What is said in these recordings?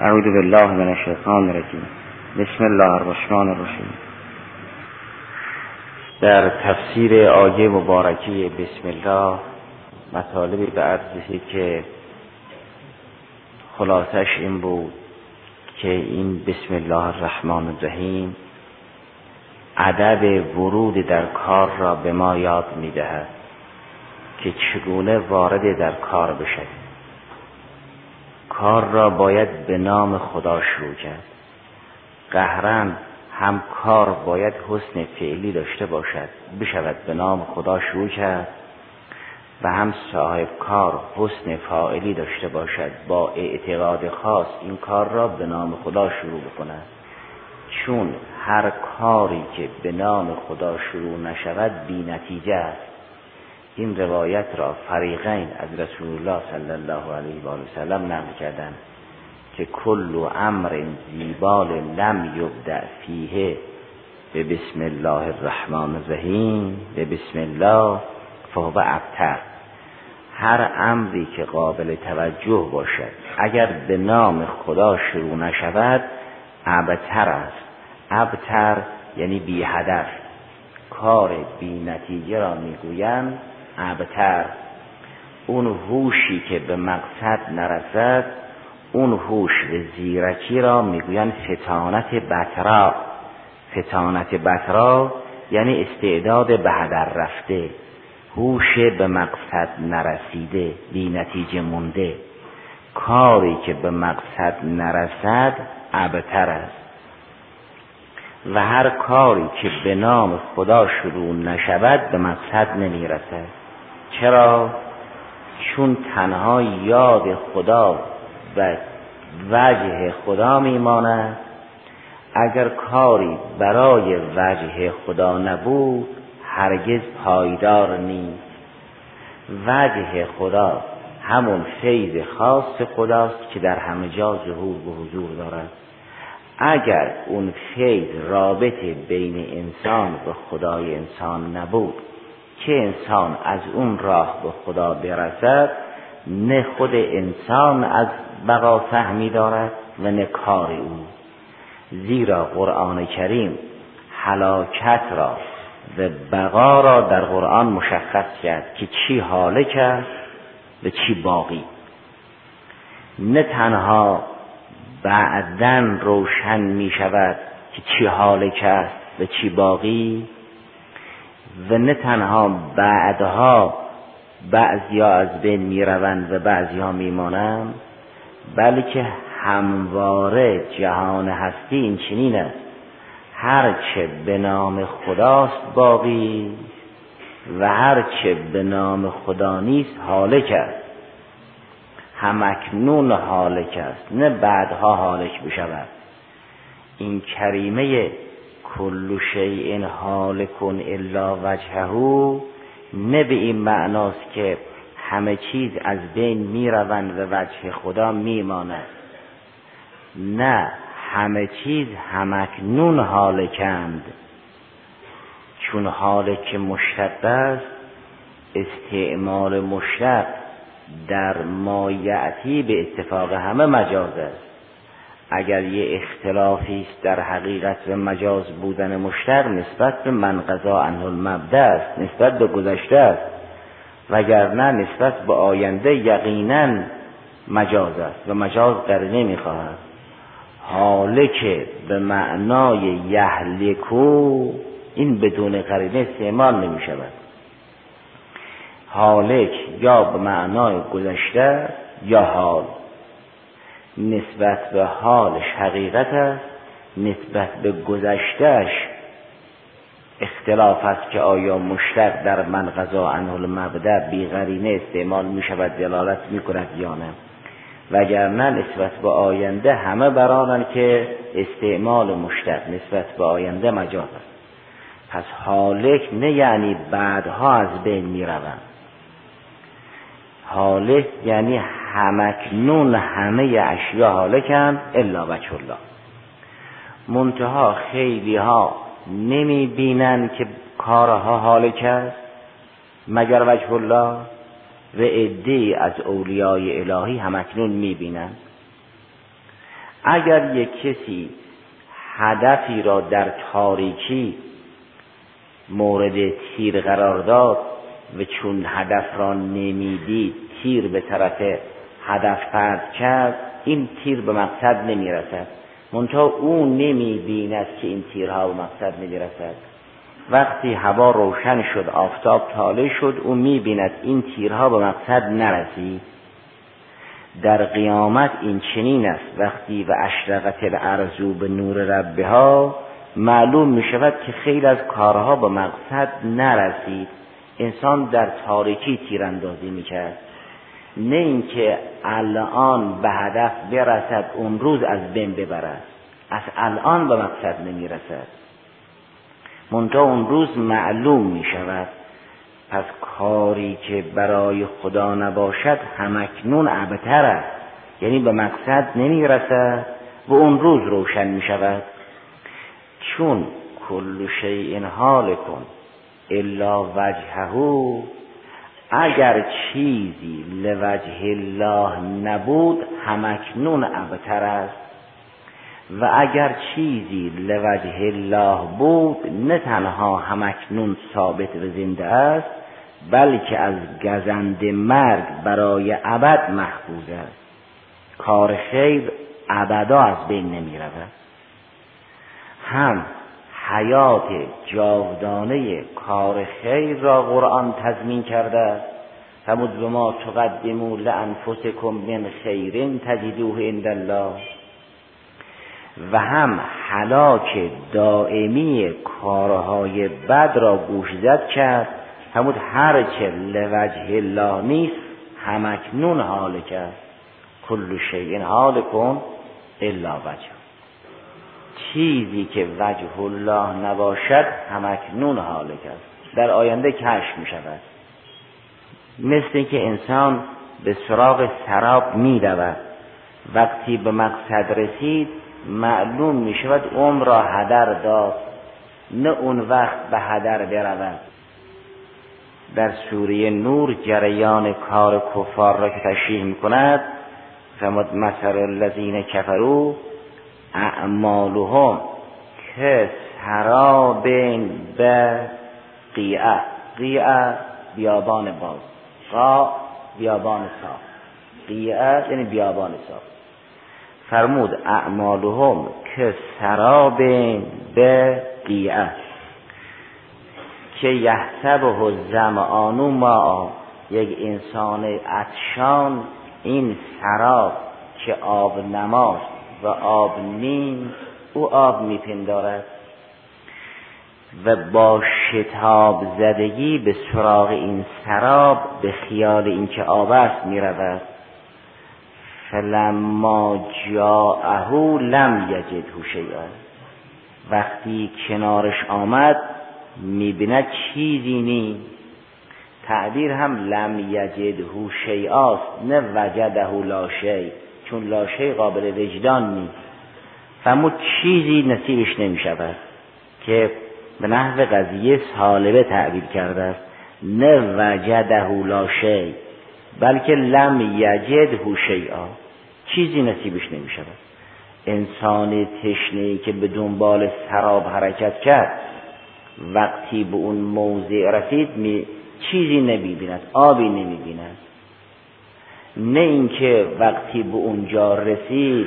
اعوذ بالله من الشیطان الرجیم بسم الله الرحمن الرحیم. در تفسیر آیه مبارکی بسم الله مطالبی به عرضی که خلاصش این بود که این بسم الله الرحمن الرحیم عدد ورود در کار را به ما یاد می‌دهد که چگونه وارد در کار بشد کار را باید به نام خدا شروع کرد. قهرن هم کار باید حسن فعلی داشته باشد بشود به نام خدا شروع کرد. و هم صاحب کار حسن فاعلی داشته باشد با اعتقاد خاص این کار را به نام خدا شروع بکند. چون هر کاری که به نام خدا شروع نشود بی نتیجه است. این روایت را فریقین از رسول الله صلی الله علیه و سلم نقل کردند که کل امر زیبال لم یبدع فیه به بسم الله الرحمن الرحیم به بسم الله فهو ابتر. هر امری که قابل توجه باشد اگر به نام خدا شروع نشود ابتر است. ابتر یعنی بی هدف کار بی نتیجه را می‌گویند ابتر. اون هوشی که به مقصد نرسد اون هوش و زیرکی را می‌گویند فتانت بطرا. فتانت بطرا یعنی استعداد به هدر رفته. هوش به مقصد نرسیده بی نتیجه مونده. کاری که به مقصد نرسد ابتر است. و هر کاری که به نام خدا شروع نشود به مقصد نمی‌رسد. چرا؟ چون تنها یاد خدا و وجه خدا میماند. اگر کاری برای وجه خدا نبود هرگز پایدار نیست. وجه خدا همون فیض خاص خداست که در همه جا ظهور و حضور دارد. اگر اون فیض رابطه بین انسان و خدای انسان نبود که انسان از اون راه به خدا برسد نه خود انسان از بقا فهمی دارد و نه کار او. زیرا قرآن کریم حلاکت را و بقا را در قرآن مشخص کرد که چی حالک است و چی باقی. نه تنها بعدن روشن می شود که چی حالک است و چی باقی و نه تنها بعدها بعضیا از بین می روند و بعضیا می مانند بلکه همواره جهان هستی این چنین است. هرچه به نام خداست باقی و هرچه به نام خدا نیست حالک است. همکنون حالک است نه بعدها حالک بشود این کریمه کل شیء حالکن الا وجهه. نه به این معناست که همه چیز از بین می‌روند و وجه خدا میماند. نه همه چیز همکنون حالکند. چون حالک مشتق است استعمال مشتق در مایعتی به اتفاق همه مجاز است. اگر یه اختلافی است در حقیقت و مجاز بودن مشتق نسبت به من قضا عنه المبدا است نسبت به گذشته است. وگرنه نسبت به آینده یقینا مجاز است و مجاز قرینه می‌خواهد حاله که به معنای یهلکو این بدون قرینه استعمال نمی شود حالک یا به معنای گذشته یا حال. نسبت به حالش حقیقت است نسبت به گذشتهش اختلاف است که آیا مشتق در من غذا عنه المبدع بی غرینه استعمال می شود دلالت می کند یا نه؟ وگرنه نسبت به آینده همه برانن که استعمال مشتق نسبت به آینده مجاز است. پس حالک نه یعنی بعدها از بین می روند حالک یعنی همکنون همه اشیا حالکند الا وجه الله. منتها خیلی ها نمی بینند که کارها حالک است مگر وجه الله؟ و عده از اولیای الهی همکنون می بینند اگر یک کسی هدفی را در تاریکی مورد تیر قرار داد و چون هدف را نمی‌دید تیر به طرف هدف پرد کرد این تیر به مقصد نمی‌رسد. منتها او نمی‌بیند که این تیرها به مقصد نمی‌رسد. وقتی هوا روشن شد آفتاب تاله شد او می‌بیند این تیرها به مقصد نرسید در قیامت این چنین است. وقتی و اشرقت الارزو به نور ربه ها معلوم می شود که خیلی از کارها به مقصد نرسید. انسان در تاریکی تیراندازی می کرد نه اینکه الان به هدف برسد اون روز از بین ببرد. از الان به مقصد نمی رسد منتها اون روز معلوم می شود پس کاری که برای خدا نباشد همکنون ابتر است. یعنی به مقصد نمی رسد و اون روز روشن می شود چون کل شیء کن الا وجهه. اگر چیزی لوجه الله نبود همکنون ابتر است. و اگر چیزی لوجه الله بود نه تنها همکنون ثابت و زنده است بلکه از گزند مرگ برای ابد محفوظ است. کار خیر ابدا از بین نمی رود هم حیات جاودانه کار خیر را قرآن تضمین کرده. فمود به ما تقدمو لانفسکم من خیرین تجدوه عند الله. و هم حلاک دائمی کارهای بد را گوش زد کرد. همود هرچه لوجه الله نیست همکنون حال کرد. کل شیء حال کن الا وجه. چیزی که وجه الله نباشد همکنون حال کرد. در آینده کشف می شود. مثل اینکه انسان به سراغ سراب می دود وقتی به مقصد رسید معلوم می شود عمر را هدر داد. نه اون وقت به هدر برود. در سوره نور جریان کار کفار را که تشریح می کند فرمود مثل الذین کفرو اعمالهم که سراب به قیعه قیعه بیابان باز قا بیابان صاف قیعه یعنی بیابان صاف. فرمود اعمالهم که سراب به قیعه که یحسبه زمانو ما یک انسان عطشان این سراب که آب نماست. و آب نیم او آب میپندارد و با شتاب زدگی به سراغ این سراب به خیال اینکه آب است می‌رود. فلما جاءه لم یجده شیئا. وقتی کنارش آمد می‌بیند چیزی نی تعبیر هم لم یجده شیئاست نه وجده لا شی. چون لا شی قابل وجدان نیست. فمو چیزی نصیبش نمی شود که به نحو قضیه سالبه تعبیر کرده است. نه وجده لا شی بلکه لم یجد شیئا. چیزی نصیبش نمی شود انسان تشنه که به دنبال سراب حرکت کرد وقتی به اون موضع رسید می چیزی نمی‌بیند آبی نمی‌بیند. نه اینکه وقتی به اونجا رسید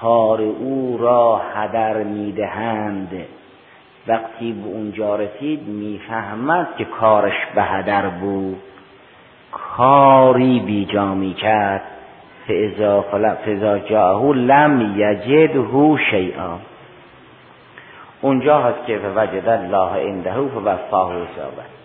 کار او را هدر می‌دهند. وقتی به اونجا رسید می‌فهمد که کارش به هدر بود. کاری بیجا می‌کرد. فاذا فاذا جاءه لم یجده شیئا اونجا هست که وجد الله عنده فوفاه حسابه.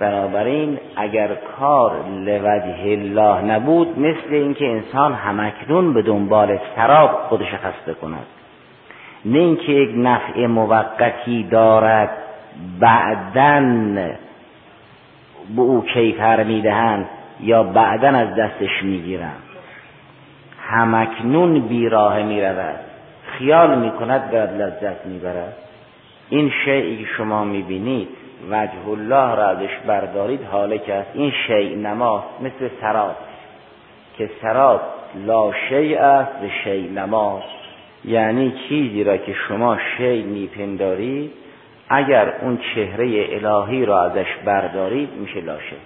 بنابراین اگر کار لوجه الله نبود مثل اینکه انسان همکنون به دنبال سراب خودش خسته کند. نه اینکه یک نفع موقتی دارد بعدا به او کیفر می‌دهند یا بعدا از دستش می‌گیرند. همکنون بیراه می‌رود. خیال می‌کند برد لذت می‌برد. این شیعی که شما می‌بینید وجه الله را ازش بردارید حاله که است این شیع نما مثل سراب. که سراب لا شیء است به شیء نماست یعنی چیزی را که شما شی میپندارید اگر اون چهره الهی را ازش بردارید میشه لاشه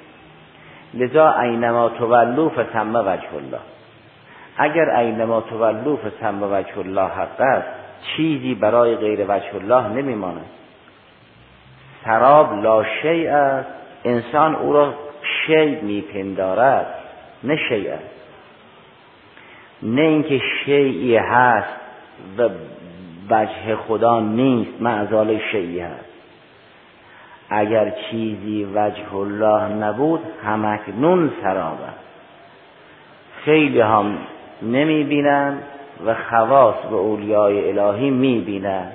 لذا اینما تولو فثم وجه الله. اگر اینما تولو فثم وجه الله حق است چیزی برای غیر وجه الله نمیماند. سراب لا شیء است. انسان او را شی میپندارد نه شیء است. نه اینکه شیعی هست و وجه خدا نیست معزال شیعی هست. اگر چیزی وجه الله نبود همکنون سراب است. خیلی هم نمی بینن و خواص به اولیای الهی می بینن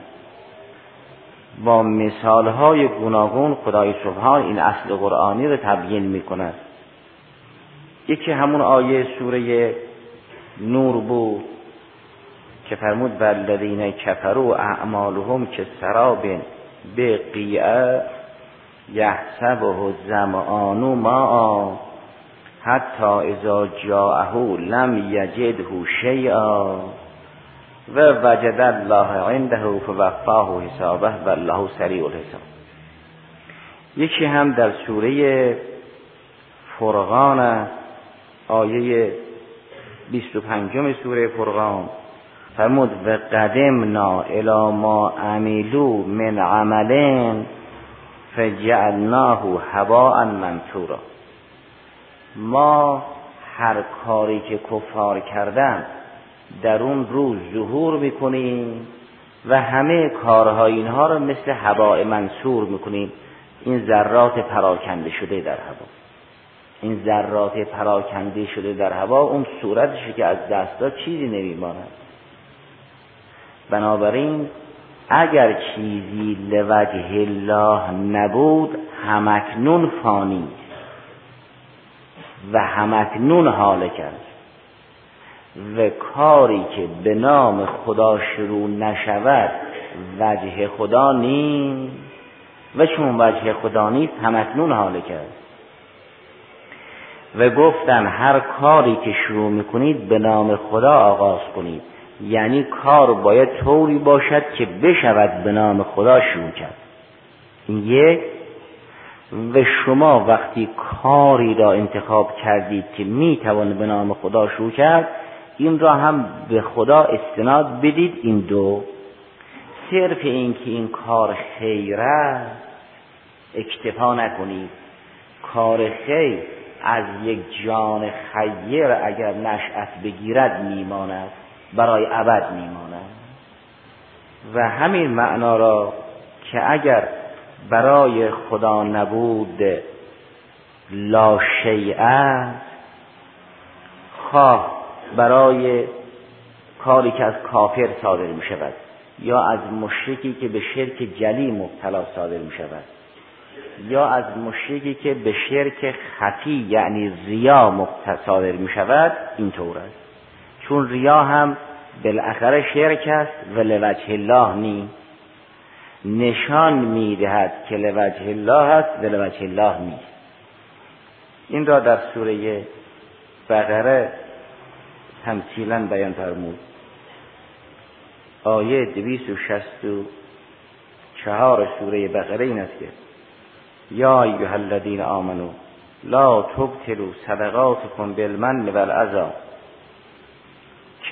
با مثال های گوناگون خدای سبحان این اصل قرآنی رو تبیین می کند یکی همون آیه سوره نور بود که فرمود والذین کفروا اعمالهم که سراب به قیعه یحسبه الظمآن ما حتی اذا جاءه لم یجده شیئا. و وجد الله عنده فوفاه حسابه و الله سریع الحساب. یکی هم در سوره فرقان آیه 25 سوره فرقان فرمود و قدمنا الى ما عملو من عمل فجعلناه هباء منثورا. ما هر کاری که کفار کردن در اون روز ظهور می‌کنیم و همه کارهای اینها رو مثل هواء منصور می‌کنیم. این ذرات پراکنده شده در هوا. این ذرات پراکنده شده در هوا اون صورتش که از دست داد چیزی نمیماند. بنابراین اگر چیزی لوجه الله نبود همکنون فانی و همکنون حالک است و کاری که به نام خدا شروع نشود وجه خدا نیست. و چون وجه خدا نیست همکنون حالک است و گفتن هر کاری که شروع می‌کنید به نام خدا آغاز کنید. یعنی کار باید طوری باشد که بشود به نام خدا شروع کرد. این یک. و شما وقتی کاری را انتخاب کردید که می‌توان به نام خدا شروع کرد این را هم به خدا استناد بدید این دو. صرف این که این کار خیر است اکتفا نکنید. کار خیر از یک جان خیر اگر نشأت بگیرد میماند برای ابد میماند و همین معنا را که اگر برای خدا نبود لا شیعه خواه برای کاری که از کافر صادر می شود یا از مشرکی که به شرک جلی مبتلا صادر می شود یا از مشرکی که به شرک خفی یعنی ریا صادر می شود اینطور است. چون ریا هم بالاخره شرک است و لوجه الله نی نشان می‌دهد که لوجه الله است و لوجه الله نیست. این را در سوره بقره تمثیلا بیان فرمود. آیه دویست و شست و چهار سوره بقره این است که یا ایها الذین آمنو لا تبتلوا صدقاتکم بالمن والعذا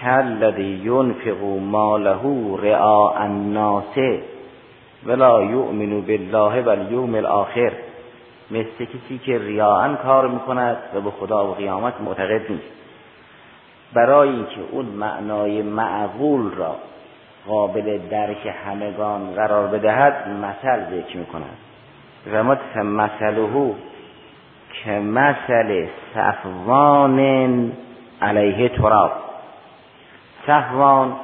کالذی ینفق ماله رعاء الناس ولا یؤمن بالله والیوم الاخر. مثل کسی که ریاعن کار می‌کند و به خدا و قیامت معتقد نیست. برای اینکه اون معنای معقول را قابل درک همگان قرار بدهد مثل ذکر می‌کند. و مثله که مثل صفوان علیه تراب. صفوان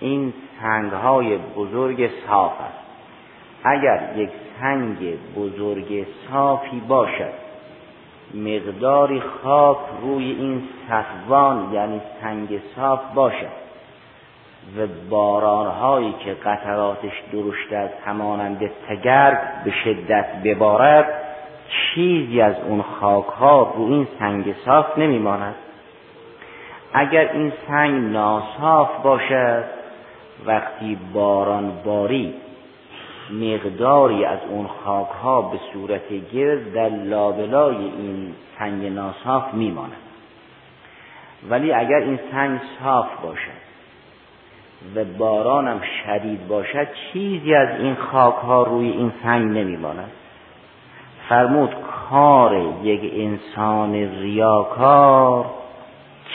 این سنگ های بزرگ صاف است. اگر یک سنگ بزرگ صافی باشد مقداری خاک روی این صفوان یعنی سنگ صاف باشد و بارانهایی که قطراتش درشت از همانند تگرگ به شدت ببارد چیزی از اون خاک ها رو این سنگ صاف نمیماند. اگر این سنگ ناصاف باشد وقتی باران باری مقداری از اون خاک ها به صورت گرد در لابلای این سنگ ناصاف میماند. ولی اگر این سنگ صاف باشد و بارانم شدید باشد چیزی از این خاک ها روی این سنگ نمیماند. فرمود کار یک انسان ریاکار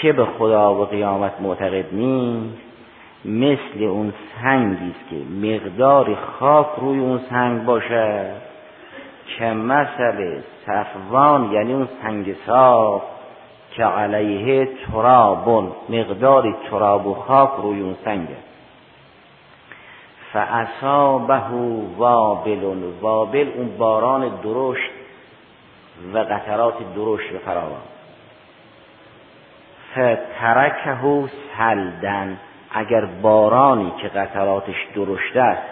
که به خدا و قیامت معتقد نیست. مثل اون سنگی است که مقدار خاک روی اون سنگ باشد. که مثل صفوان یعنی اون سنگ صاف که علیه ترابون مقدار تراب و خاک روی اون سنگ فاصابه وابل وابل اون باران درشت و قطرات درشت فراوان فترکه سلدن اگر بارانی که قطراتش درشته است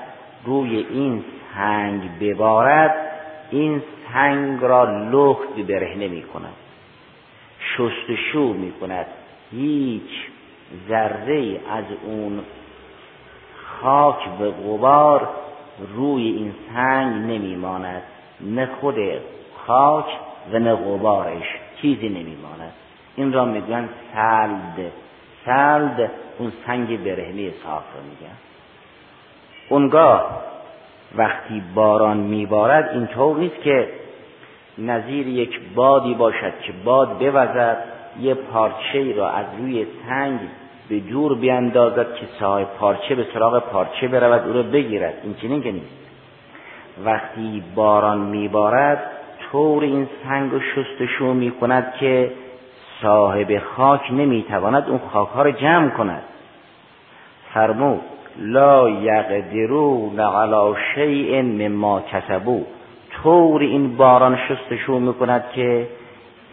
روی این سنگ ببارد این سنگ را لخت برهنه می کند شستشو می کند هیچ ذره از اون خاک و غبار روی این سنگ نمیماند. نه خود خاک و نه غبارش. چیزی نمیماند. این را میگن سلد. سلد اون سنگ برهنه صاف رو میگن اونگاه وقتی باران میبارد اینطور نیست که نظیر یک بادی باشد که باد بوزد یه پارچه را از روی سنگ به دور بیاندازد که صاحب پارچه به سراغ پارچه برود او را بگیرد. این چنین که نیست. وقتی باران میبارد طور این سنگ رو شستشو می‌کند که صاحب خاک نمی‌تواند اون خاک ها رو جمع کند. فرمود لا یقدرون علی شیء مما کسبو طور این باران شستشو می‌کند که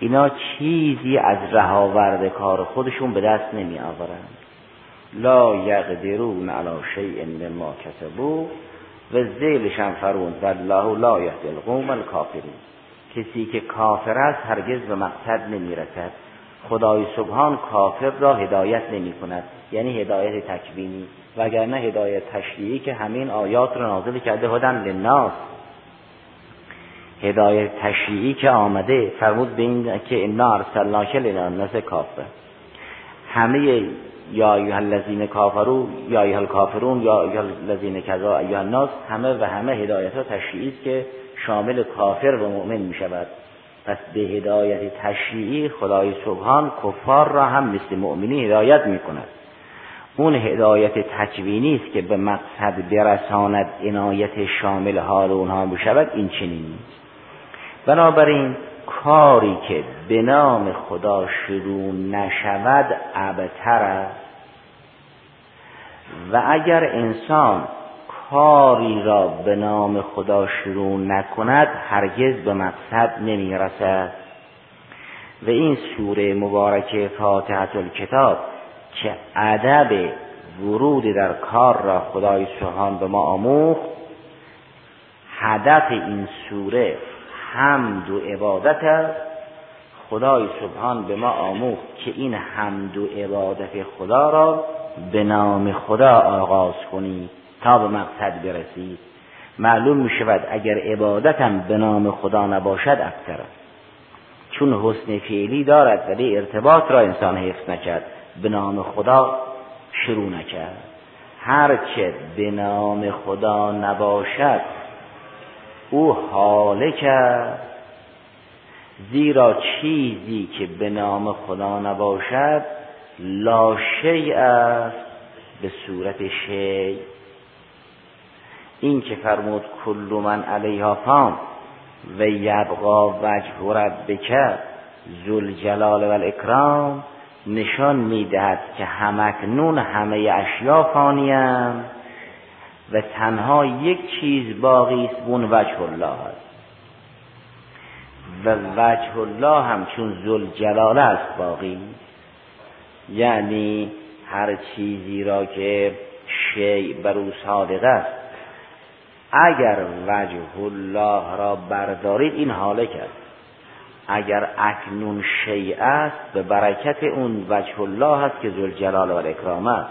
اینا چیزی از رهاورد کار خودشون به دست نمی آورند لا یقدرون علی شیء مما کسبو و زیلش هم فرمود والله لا یهدی القوم الکافرین کسی که کافر است هرگز به مقصد نمی‌رسد. خدای سبحان کافر را هدایت نمی کند. یعنی هدایت تکوینی. وگرنه هدایت تشریعی که همین آیات را نازل کرده هدن للناس. هدایت تشریعی که آمده فرمود به این که انا ارسلناک للناس کافر همه یا ایها الذین کافرو یا ایها الکافرون یا ایها الذین کذا ایها الناس همه و همه هدایت ها تشریعی که شامل کافر و مؤمن می شود. پس به هدایت تشریعی خدای سبحان کفار را هم مثل مؤمنی هدایت می کند اون هدایت تکوینی است که به مقصد برساند عنایت شامل حال اونها بشود این چنین نیست. بنابراین کاری که به نام خدا شروع نشود ابتر است. و اگر انسان کاری را به نام خدا شروع نکند هرگز به مقصد نمی رسد و این سوره مبارکه فاتحه الکتاب که ادب ورود در کار را خدای سبحان به ما آموخت. هدف این سوره حمد و عبادت است. خدای سبحان به ما آموخت که این حمد و عبادت خدا را به نام خدا آغاز کنید. تا به مقصد برسید معلوم می شود اگر عبادتم به نام خدا نباشد اکثر. چون حسن فعلی دارد ولی ارتباط را انسان حفظ نکرد به نام خدا شروع نکرد. هرچه به نام خدا نباشد او حاله کرد زیرا چیزی که به نام خدا نباشد لا شیء است. به صورت شی این که فرمود کل من علیها فان و یبقا وجه ربک ذل جلال و الاکرام نشان می‌دهد که همکنون همه اشیا فانیم و تنها یک چیز باقی است اون وجه الله است. و وجه الله هم چون ذل جلال است باقی. یعنی هر چیزی را که شیع بر او صادق است. اگر وجه الله را بردارید این حاله کرد. اگر اکنون شیء است به برکت اون وجه الله است که جلال و اکرام است.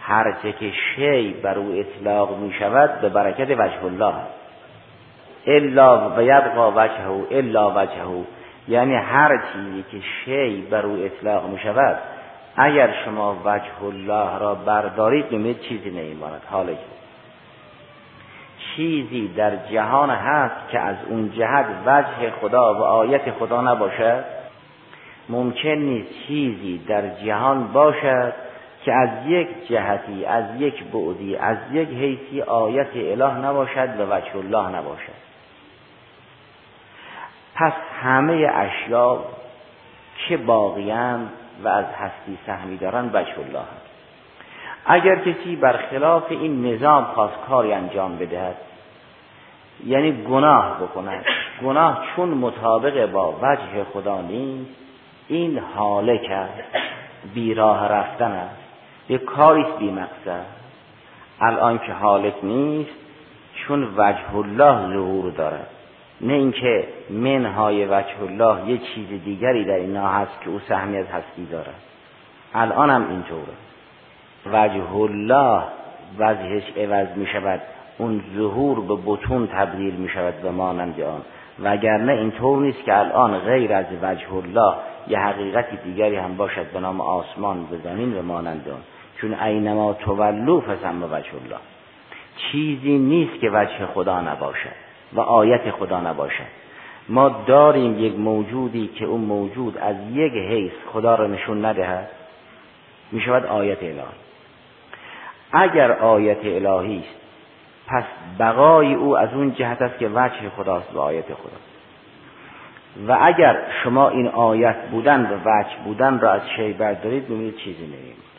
هر که شی بر او اطلاق می شود به برکت وجه الله است. الا و یبقا وجهه الا وجهه. یعنی هر چیزی که شی بر او اطلاق می شود اگر شما وجه الله را بردارید نمید چیزی نیماند. حالا چیزی در جهان هست که از اون جهت وجه خدا و آیت خدا نباشد؟ ممکن نیست چیزی در جهان باشد که از یک جهتی از یک بعدی از یک حیثی آیت اله نباشد و وجه الله نباشد. پس همه اشیا که باقیان و از هستی سهمی دارن وجه الله اگر کسی برخلاف این نظام خواست کاری انجام بدهد یعنی گناه بکند. گناه چون مطابق با وجه خدا نیست این حالک است بیراه رفتن است یک کاریست بی مقصد الان که حالک نیست چون وجه الله ظهور دارد. نه اینکه منهای وجه الله یه چیز دیگری در اینا هست که او سهمی از هستی دارد. الان هم اینطوره. وجه الله وجهش عوض می شود. اون ظهور به بتون تبدیل می شود به مانند آن. وگرنه اینطور نیست که الان غیر از وجه الله یه حقیقتی دیگری هم باشد به نام آسمان و زمین و مانند آن. چون اینما تولو فسم وجه الله. چیزی نیست که وجه خدا نباشد و آیت خدا نباشد. ما داریم یک موجودی که اون موجود از یک حیث خدا را نشون ندهد. می شود آیت الهی اگر آیت الهی است پس بقای او از اون جهت است که وجه خداست و آیت خداست. و اگر شما این آیت بودن و وجه بودن را از شی بردارید می‌بینید چیزی نمی‌ماند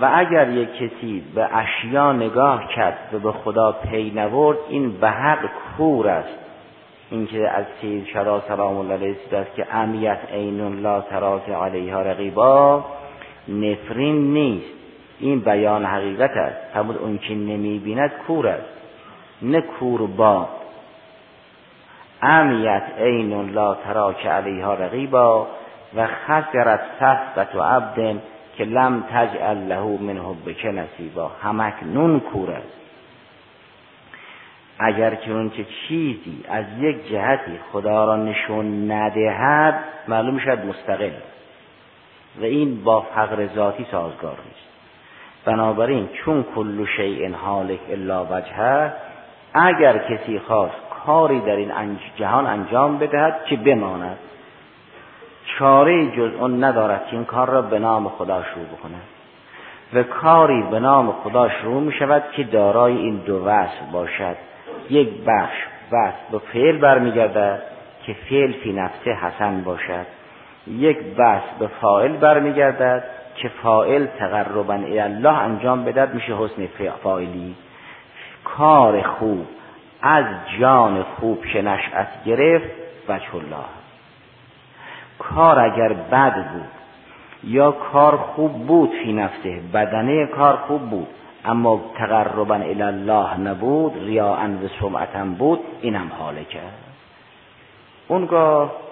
و اگر یک کسی به اشیا نگاه کرد و به خدا پی نبرد این به حق کور است. اینکه از سید الشهدا سلام الله علیه است که عمیت عین لا تراک علیها رقیبا. نفرین نیست. این بیان حقیقت است. همون اون که نمی بیند کور است. نه کور با عمیت عین لا تراک علیها رقیبا و خسرت صفقة عبد لم تجعل له من حبک نصیبا. هم‌اکنون کور است. اگر که اون چه چیزی از یک جهتی خدا را نشون ندهد معلوم شد مستقل و این با فقر ذاتی سازگار نیست. بنابراین چون کل شیء حالک الا وجهه اگر کسی خواست کاری در این جهان انجام بدهد که بماند. چاره جز اون ندارد که این کار را به نام خدا شروع بکنه. و کاری به نام خدا شروع می شود که دارای این دو وصف باشد. یک بخش وصف به فعل برمیگردد که فعل فی نفسه حسن باشد. یک بحث به فاعل برمیگردد که فاعل تقربا الله انجام بدد میشه حسن فاعلی. کار خوب از جان خوب که نشأت گرفت وجه الله. کار اگر بد بود یا کار خوب بود فی نفسه بدنه کار خوب بود اما تقربا الله نبود ریاء و سمعتا بود اینم حاله کرد. اونگاه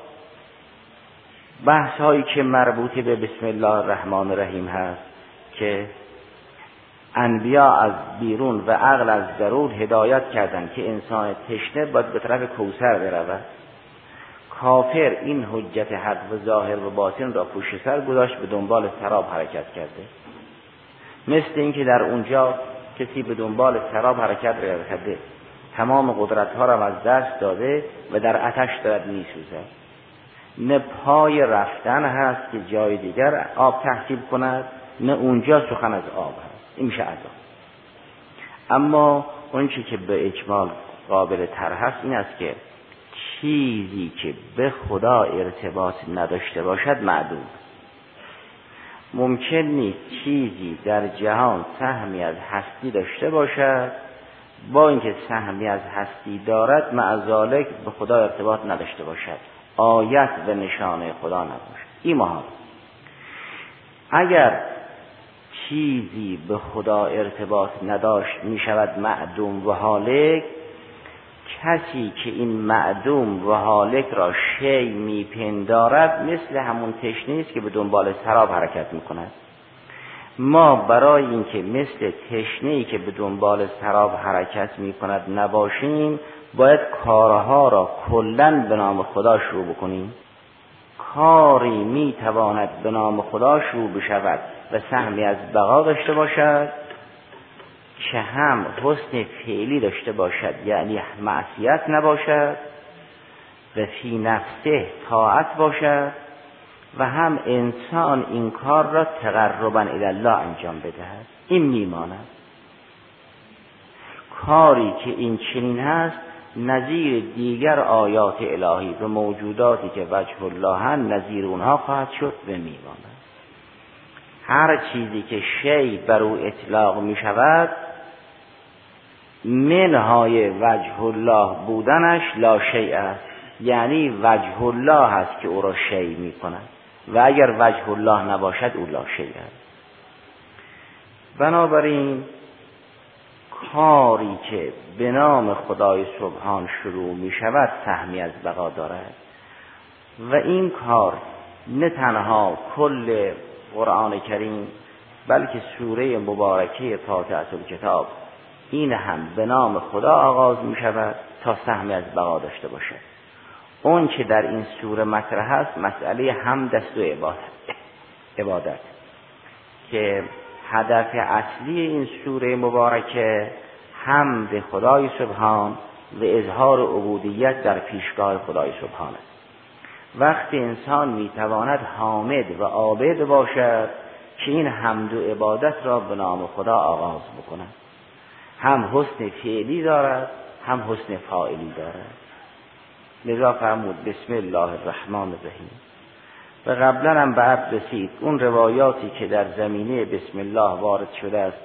بحث هایی که مربوط به بسم الله الرحمن الرحیم هست که انبیا از بیرون و عقل از درون هدایت کردند که انسان تشنه باید به طرف کوسر برود. کافر این حجت حق و ظاهر و باطن را پوش سر گذاشت به دنبال سراب حرکت کرده. مثل اینکه در اونجا کسی به دنبال سراب حرکت کرده. تمام قدرت ها را از دست داده و در آتش دارد میسوزد. نه پای رفتن هست که جای دیگر آب تحصیل کند نه اونجا سخن از آب هست. این میشه عذاب اما اونچه که به اجمال قابل تر هست این است که چیزی که به خدا ارتباط نداشته باشد معدوم. ممکن نیست چیزی در جهان سهمی از هستی داشته باشد. با اینکه سهمی از هستی دارد معذالک به خدا ارتباط نداشته باشد. آیت و نشانه خدا نباشد این محال اگر چیزی به خدا ارتباط نداشت می شود معدوم و حالک. کسی که این معدوم و حالک را شی میپندارد مثل همون تشنه است که به دنبال سراب حرکت می‌کند. ما برای اینکه مثل تشنه ای که به دنبال سراب حرکت می‌کند نباشیم باید کارها را کلا به نام خدا شروع بکنیم. کاری می‌تواند به نام خدا شروع بشود و سهمی از بقا داشته باشد که هم حسن فعلی داشته باشد یعنی معصیت نباشد و فی نفسه طاعت باشد. و هم انسان این کار را تقربا الله انجام بدهد. این میماند کاری که این چنین هست نظیر دیگر آیات الهی و موجوداتی که وجه الله نظیر اونها خواهد شد و میماند هر چیزی که شی بر او اطلاق می شود منهای وجه الله بودنش لا شیء است. یعنی وجه الله هست که او را شی می کند و اگر وجه الله نباشد او لا شیء بنابراین کاری که به نام خدای سبحان شروع می شود سهمی از بقا دارد. و این کار نه تنها کل قرآن کریم بلکه سوره مبارکه فاتحه کتاب این هم به نام خدا آغاز می شود تا سهمی از بقا داشته باشد. اون که در این سوره مطرح است مسئله هم دست و عبادت. عبادت. که هدف اصلی این سوره مبارکه هم به خدای سبحان و اظهار عبودیت در پیشگاه خدای سبحان است. وقتی انسان می‌تواند حامد و عابد باشد که این حمد و عبادت را به نام خدا آغاز بکند. هم حسن فعلی دارد هم حسن فاعلی دارد. لذا فرمود بسم الله الرحمن الرحیم. و قبلا هم به رسید. اون روایاتی که در زمینه بسم الله وارد شده است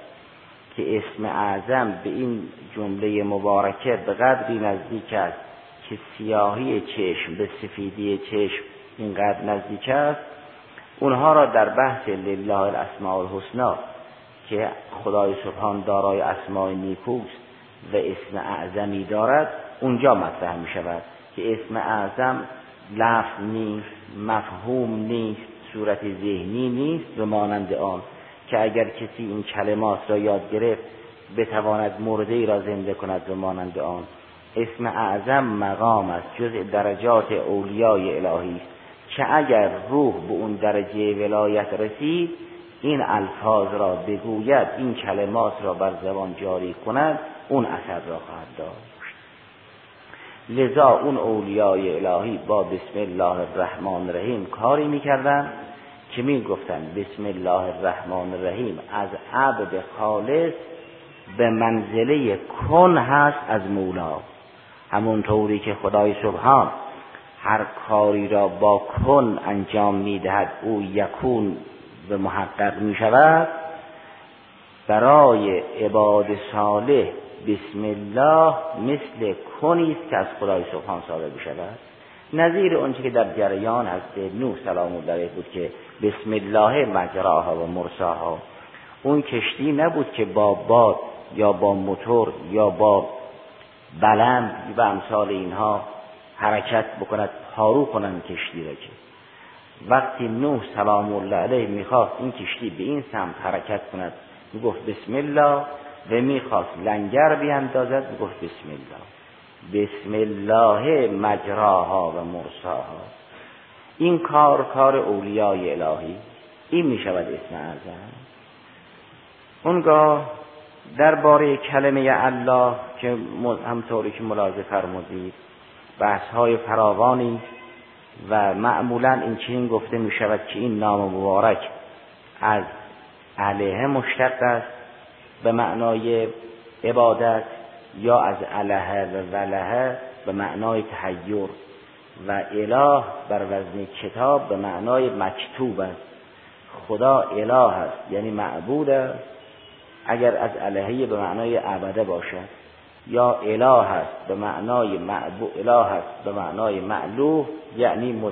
که اسم اعظم به این جمله مبارکه به قدری نزدیک است که سیاهی چشم به سفیدی چشم اینقدر نزدیک است. اونها را در بحث لله الاسماء الحسنا که خدای سبحان دارای اسماء نیکوست و اسم اعظمی دارد اونجا مطرح می شود که اسم اعظم لفظ نیست مفهوم نیست صورت ذهنی نیست و مانند آن که اگر کسی این کلمات را یاد گرفت بتواند مرده ای را زنده کند و مانند آن. اسم اعظم مقام است جز درجات اولیای الهی است. که اگر روح به اون درجه ولایت رسید این الفاظ را بگوید این کلمات را بر زبان جاری کند اون اثر را خواهد داشت لذا اون اولیای الهی با بسم الله الرحمن الرحیم کاری می‌کردن که می‌گفتن بسم الله الرحمن الرحیم از عبد خالص به منزله کن هست از مولا. همون طوری که خدای سبحان هر کاری را با کن انجام می‌دهد او یکون به محقق می شود برای عباد صالح بسم الله مثل کنی است که از خدای سبحان صادر بشود. نظیر اونچه که در جریان هست نوح سلام الله بود که بسم الله مجراها و مرساها. اون کشتی نبود که با باد یا با موتور یا با بلند و امثال اینها حرکت بکند پارو کنند کشتی را که. وقتی نوح سلام الله علیه می‌خواست این کشتی به این سمت حرکت کند. می‌گفت بسم الله. و می‌خواست لنگر بیاندازد می‌گفت بسم الله. بسم الله مجراها و مرساها این کار کار اولیای الهی. این می‌شود اسم اعظم. اونگاه درباره کلمه الله که همطوری که ملاحظه فرمودید بحث های فراوانی و معمولا این چنین گفته می شود که این نام مبارک از علیه مشتق است. به معنای عبادت یا از علیه و ولهه به معنای تحیر. و اله بر وزن کتاب به معنای مکتوب است. خدا اله است یعنی معبود است. اگر از الهه به معنای عبده باشد یا اله است به معنای معبود اله است به معنای معلوه یعنی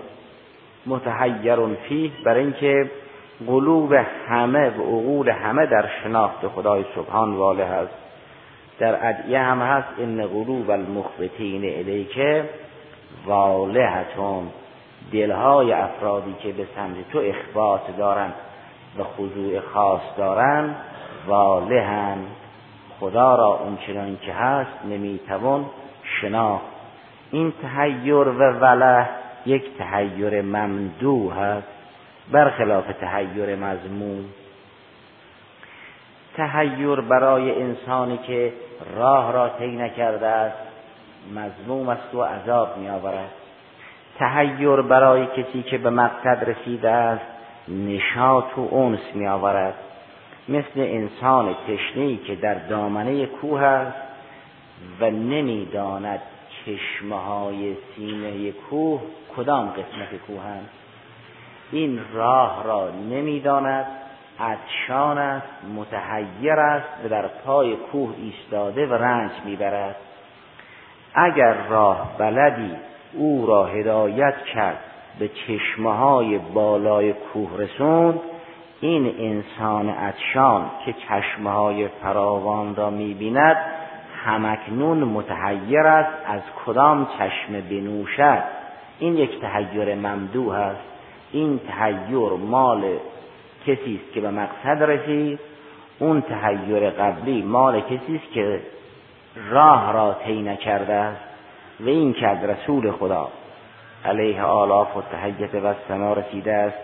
متحیر فیه برای اینکه قلوب همه و عقول همه در شناخت خدای سبحان واله است. در ادعیه هم هست این قلوب المخبتین الیکه والهتون. دلهای افرادی که به سمت تو اخبات دارن و خضوع خاص دارن والهن. خدا را اونچنان که هست نمی‌توان شناخت. این تحیر و وله یک تحیر ممدو هست برخلاف تحیر مضمون. تحیر برای انسانی که راه را طی نکرده است مضموم است و عذاب می آورد تحیر برای کسی که به مقصد رسیده است نشاط و اونس می آورد مثل انسان تشنهی که در دامنه کوه است و نمی‌داند چشمه های سینه کوه کدام قسمت کوه است این راه را نمی‌داند عطشان است متحیر است و در پای کوه ایستاده و رنج می‌برد. اگر راه بلدی او را هدایت کرد به چشمه های بالای کوه رسوند. این انسان عطشان که چشمه های فراوان را می‌بیند همکنون متحیر است از کدام چشم بنوشد؟ این یک تحیر ممدوح است. این تحیر مال کسی است که به مقصد رسید اون تحیر قبلی مال کسی است که راه را طی نکرده است و این که از رسول خدا علیه آلاف و تحیت و سما رسیده است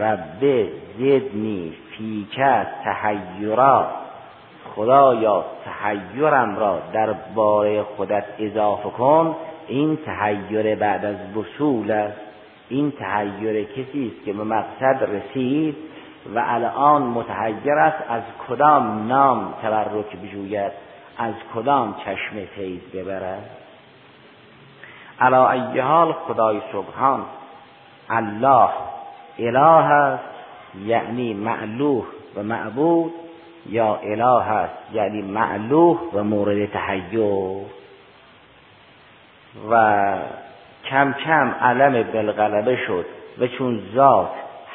رب زدنی فیکه تحیرا خدایا تحیرم را در باره خودت اضافه کن این تحیر بعد از وصول است. این تحیر کسی است که به مقصد رسید و الان متحیر است از کدام نام تبرک بجوید؟ از کدام چشم فیض ببرد؟ علا ای حال خدای سبحان الله اله است یعنی معلوه و معبود یا اله است یعنی معلوه و مورد تحیر. و کم کم علم بالغلبه شد و چون ذات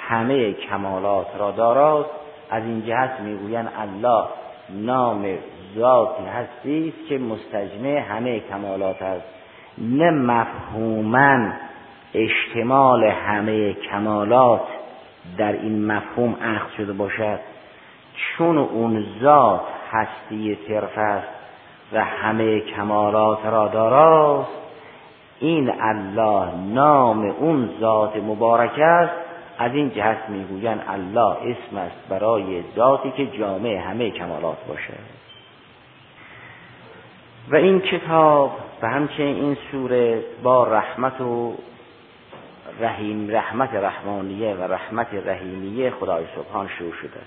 همه کمالات را داراست از این جهت می‌گویند الله نام ذاتی هستی است که مستجمع همه کمالات است. نه مفهوما اشتمال همه کمالات در این مفهوم اخذ شده باشد. چون اون ذات هستی صرف است و همه کمالات را داراست این الله نام اون ذات مبارک است از این جهت می‌گویند الله اسم است برای ذاتی که جامع همه کمالات باشد و این کتاب و همچنین این سوره با رحمت و رحیم رحمت رحمانیه و رحمت رحیمیه خدای سبحان شروع شده.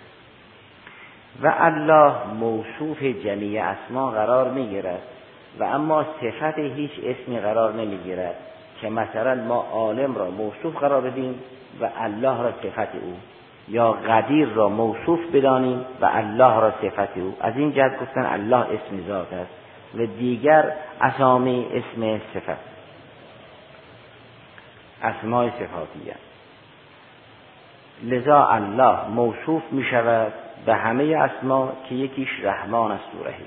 و الله موصوف جمیع اسما قرار می‌گیرد. و اما صفت هیچ اسمی قرار نمی‌گیرد که مثلا ما عالم را موصوف قرار بدیم و الله را صفت او یا قدیر را موصوف بدانیم و الله را صفت او. از این جهت گفتن الله اسم ذات است و دیگر اسامی اسم صفت اسمای صفاتیه. لذا الله موصوف می شود به همه اسما که یکیش رحمان است و رحیم.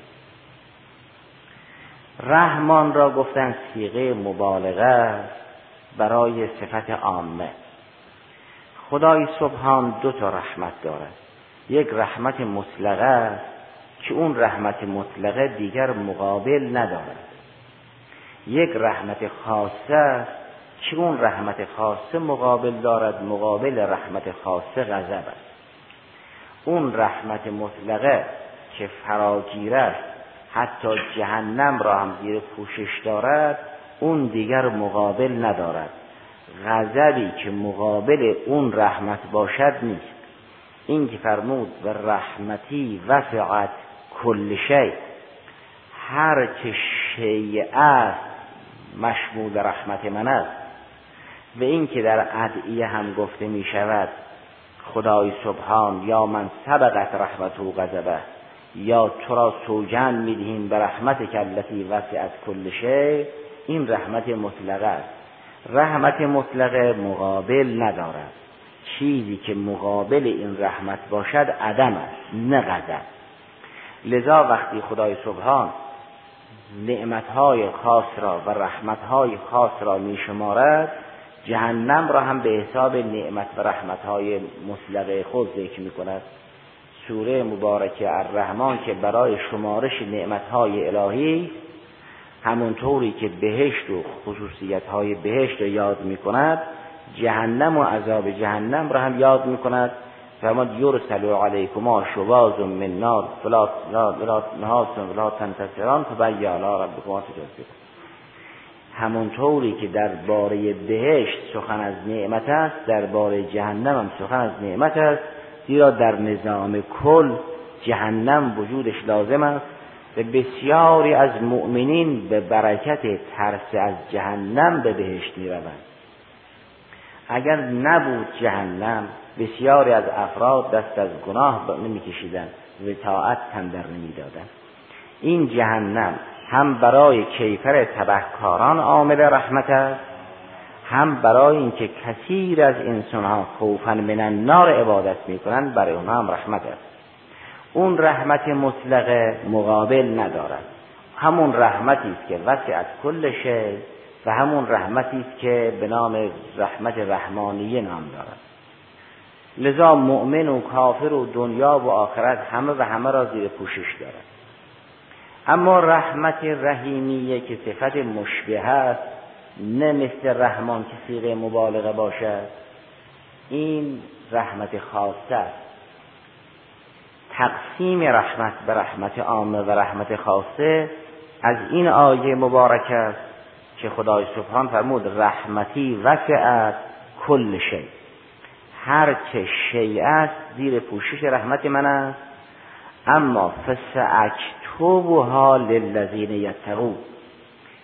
رحمان را گفتن سیغه مبالغه برای صفت عامه. خدای سبحان دو تا رحمت دارد. یک رحمت مطلقه است که اون رحمت مطلقه دیگر مقابل ندارد. یک رحمت خاصه است که اون رحمت خاصه مقابل دارد مقابل رحمت خاصه غضب است. اون رحمت مطلقه که فراگیر است حتی جهنم را هم زیر پوشش دارد اون دیگر مقابل ندارد. غضبی که مقابل اون رحمت باشد نیست. این که فرمود و رحمتی وسعت کل شی. هر چه شیء است مشمول رحمت من است. و این که در ادعیه هم گفته می شود خدای سبحان یا من سبقت رحمت و غضبه. یا تو را سوجن می‌دهیم به رحمت کلتی وسعت کل شی؟ این رحمت مطلقه است. رحمت مطلقه مقابل ندارد. چیزی که مقابل این رحمت باشد عدم است نه غضب. لذا وقتی خدای سبحان نعمتهای خاص را و رحمتهای خاص را می شمارد جهنم را هم به حساب نعمت و رحمتهای مطلقه خود ذکر می کند سوره مبارکه الرحمن که برای شمارش نعمتهای الهی همونطوری که بهشت و خصوصیتهای بهشت را یاد می کند جهنم و عذاب جهنم را هم یاد می کند فرماد یرسل علیکما شواز من نار فلا لا نهاس ولا تنتصران فبی علی ربکما همونطوری که در باره بهشت سخن از نعمت است در باره جهنم هم سخن از نعمت است. زیرا در نظام کل جهنم وجودش لازم است و بسیاری از مؤمنین به برکت ترس از جهنم به بهشت می روند اگر نبود جهنم بسیاری از افراد دست از گناه نمی کشیدن و طاعت تندر نمی دادن. این جهنم هم برای کیفر تبهکاران عامل رحمت است هم برای اینکه کثیر از انسان ها خوفا من النار عبادت می‌کنند برای اونها هم رحمت است. اون رحمت مطلقه مقابل ندارد. همون رحمتی است که وسعت کل شی و همون رحمتی است که به نام رحمت رحمانیه نام دارد. لذا مؤمن و کافر و دنیا و آخرت همه و همه را زیر پوشش دارد. اما رحمت رحیمیه که صفت مشبه است نه مثل رحمان که سیغه مبالغه باشد. این رحمت خاصه است. تقسیم رحمت به رحمت عامه و رحمت خاصه از این آیه مبارک است که خدای سبحان فرمود رحمتی وسعت کل شی. هر چه شیء است زیر پوشش رحمت من است. اما فساکتبها للذین یتقون.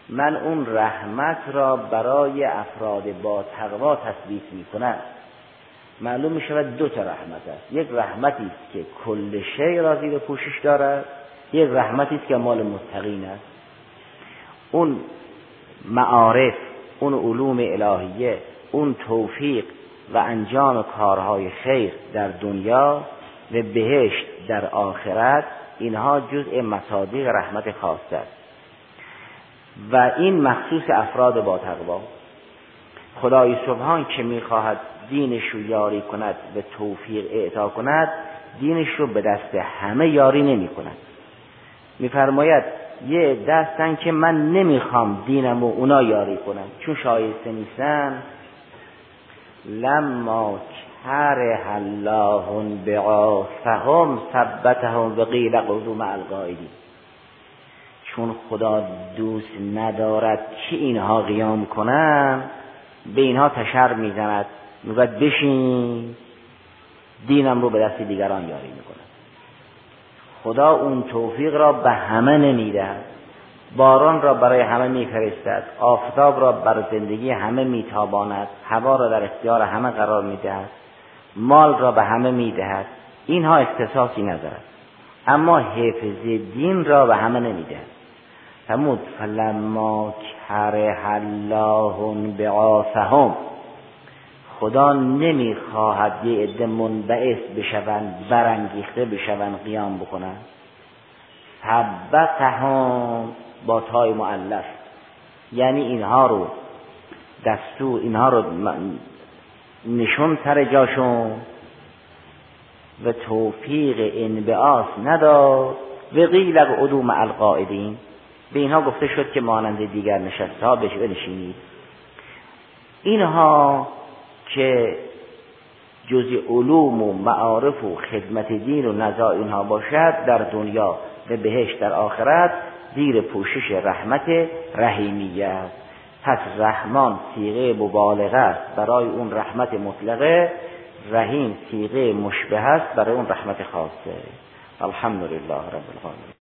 من اون رحمت را برای افراد با تقوا تثبیت می کنم معلوم می شود دو تا رحمت است. یک رحمتی است که کل شی را زیر پوشش دارد. یک رحمتی است که مال متقین است. اون معارف اون علوم الهیه اون توفیق و انجام کارهای خیر در دنیا و بهشت در آخرت اینها جزء مصادیق رحمت خاص است. و این مخصوص افراد با تقوا. خدای سبحان که می‌خواهد دینش رو یاری کند و توفیق اعطا کند دینش رو به دست همه یاری نمی کند میفرماید یه دستن که من نمی‌خوام دینم و اونا یاری کنم چون شایسته نیستن. لما کره الله بعاثهم ثبتهم و قیل قدوم القائدین چون خدا دوست ندارد که اینها قیام کنن به اینها تشر می‌زند. می‌گوید بشین دینم رو به دست دیگران یاری می‌کنه خدا اون توفیق را به همه نمی‌دهد. باران را برای همه میفرستد. آفتاب را بر زندگی همه میتاباند. هوا را در اختیار همه قرار می‌دهد. مال را به همه می‌دهد. اینها اختصاصی ندارد. اما حفظ دین را به همه نمی‌دهد. فرمود فلما کره الله بعاثهم خدا نمی‌خواهد یه عده منبعث بشوند برانگیخته بشوند قیام بکنند. ثبتهم با تای معلف یعنی اینها رو دستور اینها رو نشون سر جاشون و توفیق انبعاث نداد. و قیل قدوم القائدین به اینها گفته شد که مانند دیگر نشست ها بنشینید. اینها که جزء علوم و معارف و خدمت دین و نزا اینها باشد در دنیا و بهشت در آخرت زیر پوشش رحمت رحیمیه است. پس رحمان سیغه مبالغه است برای اون رحمت مطلقه رحیم سیغه مشبه است برای اون رحمت خاصه. الحمدلله رب العالمین.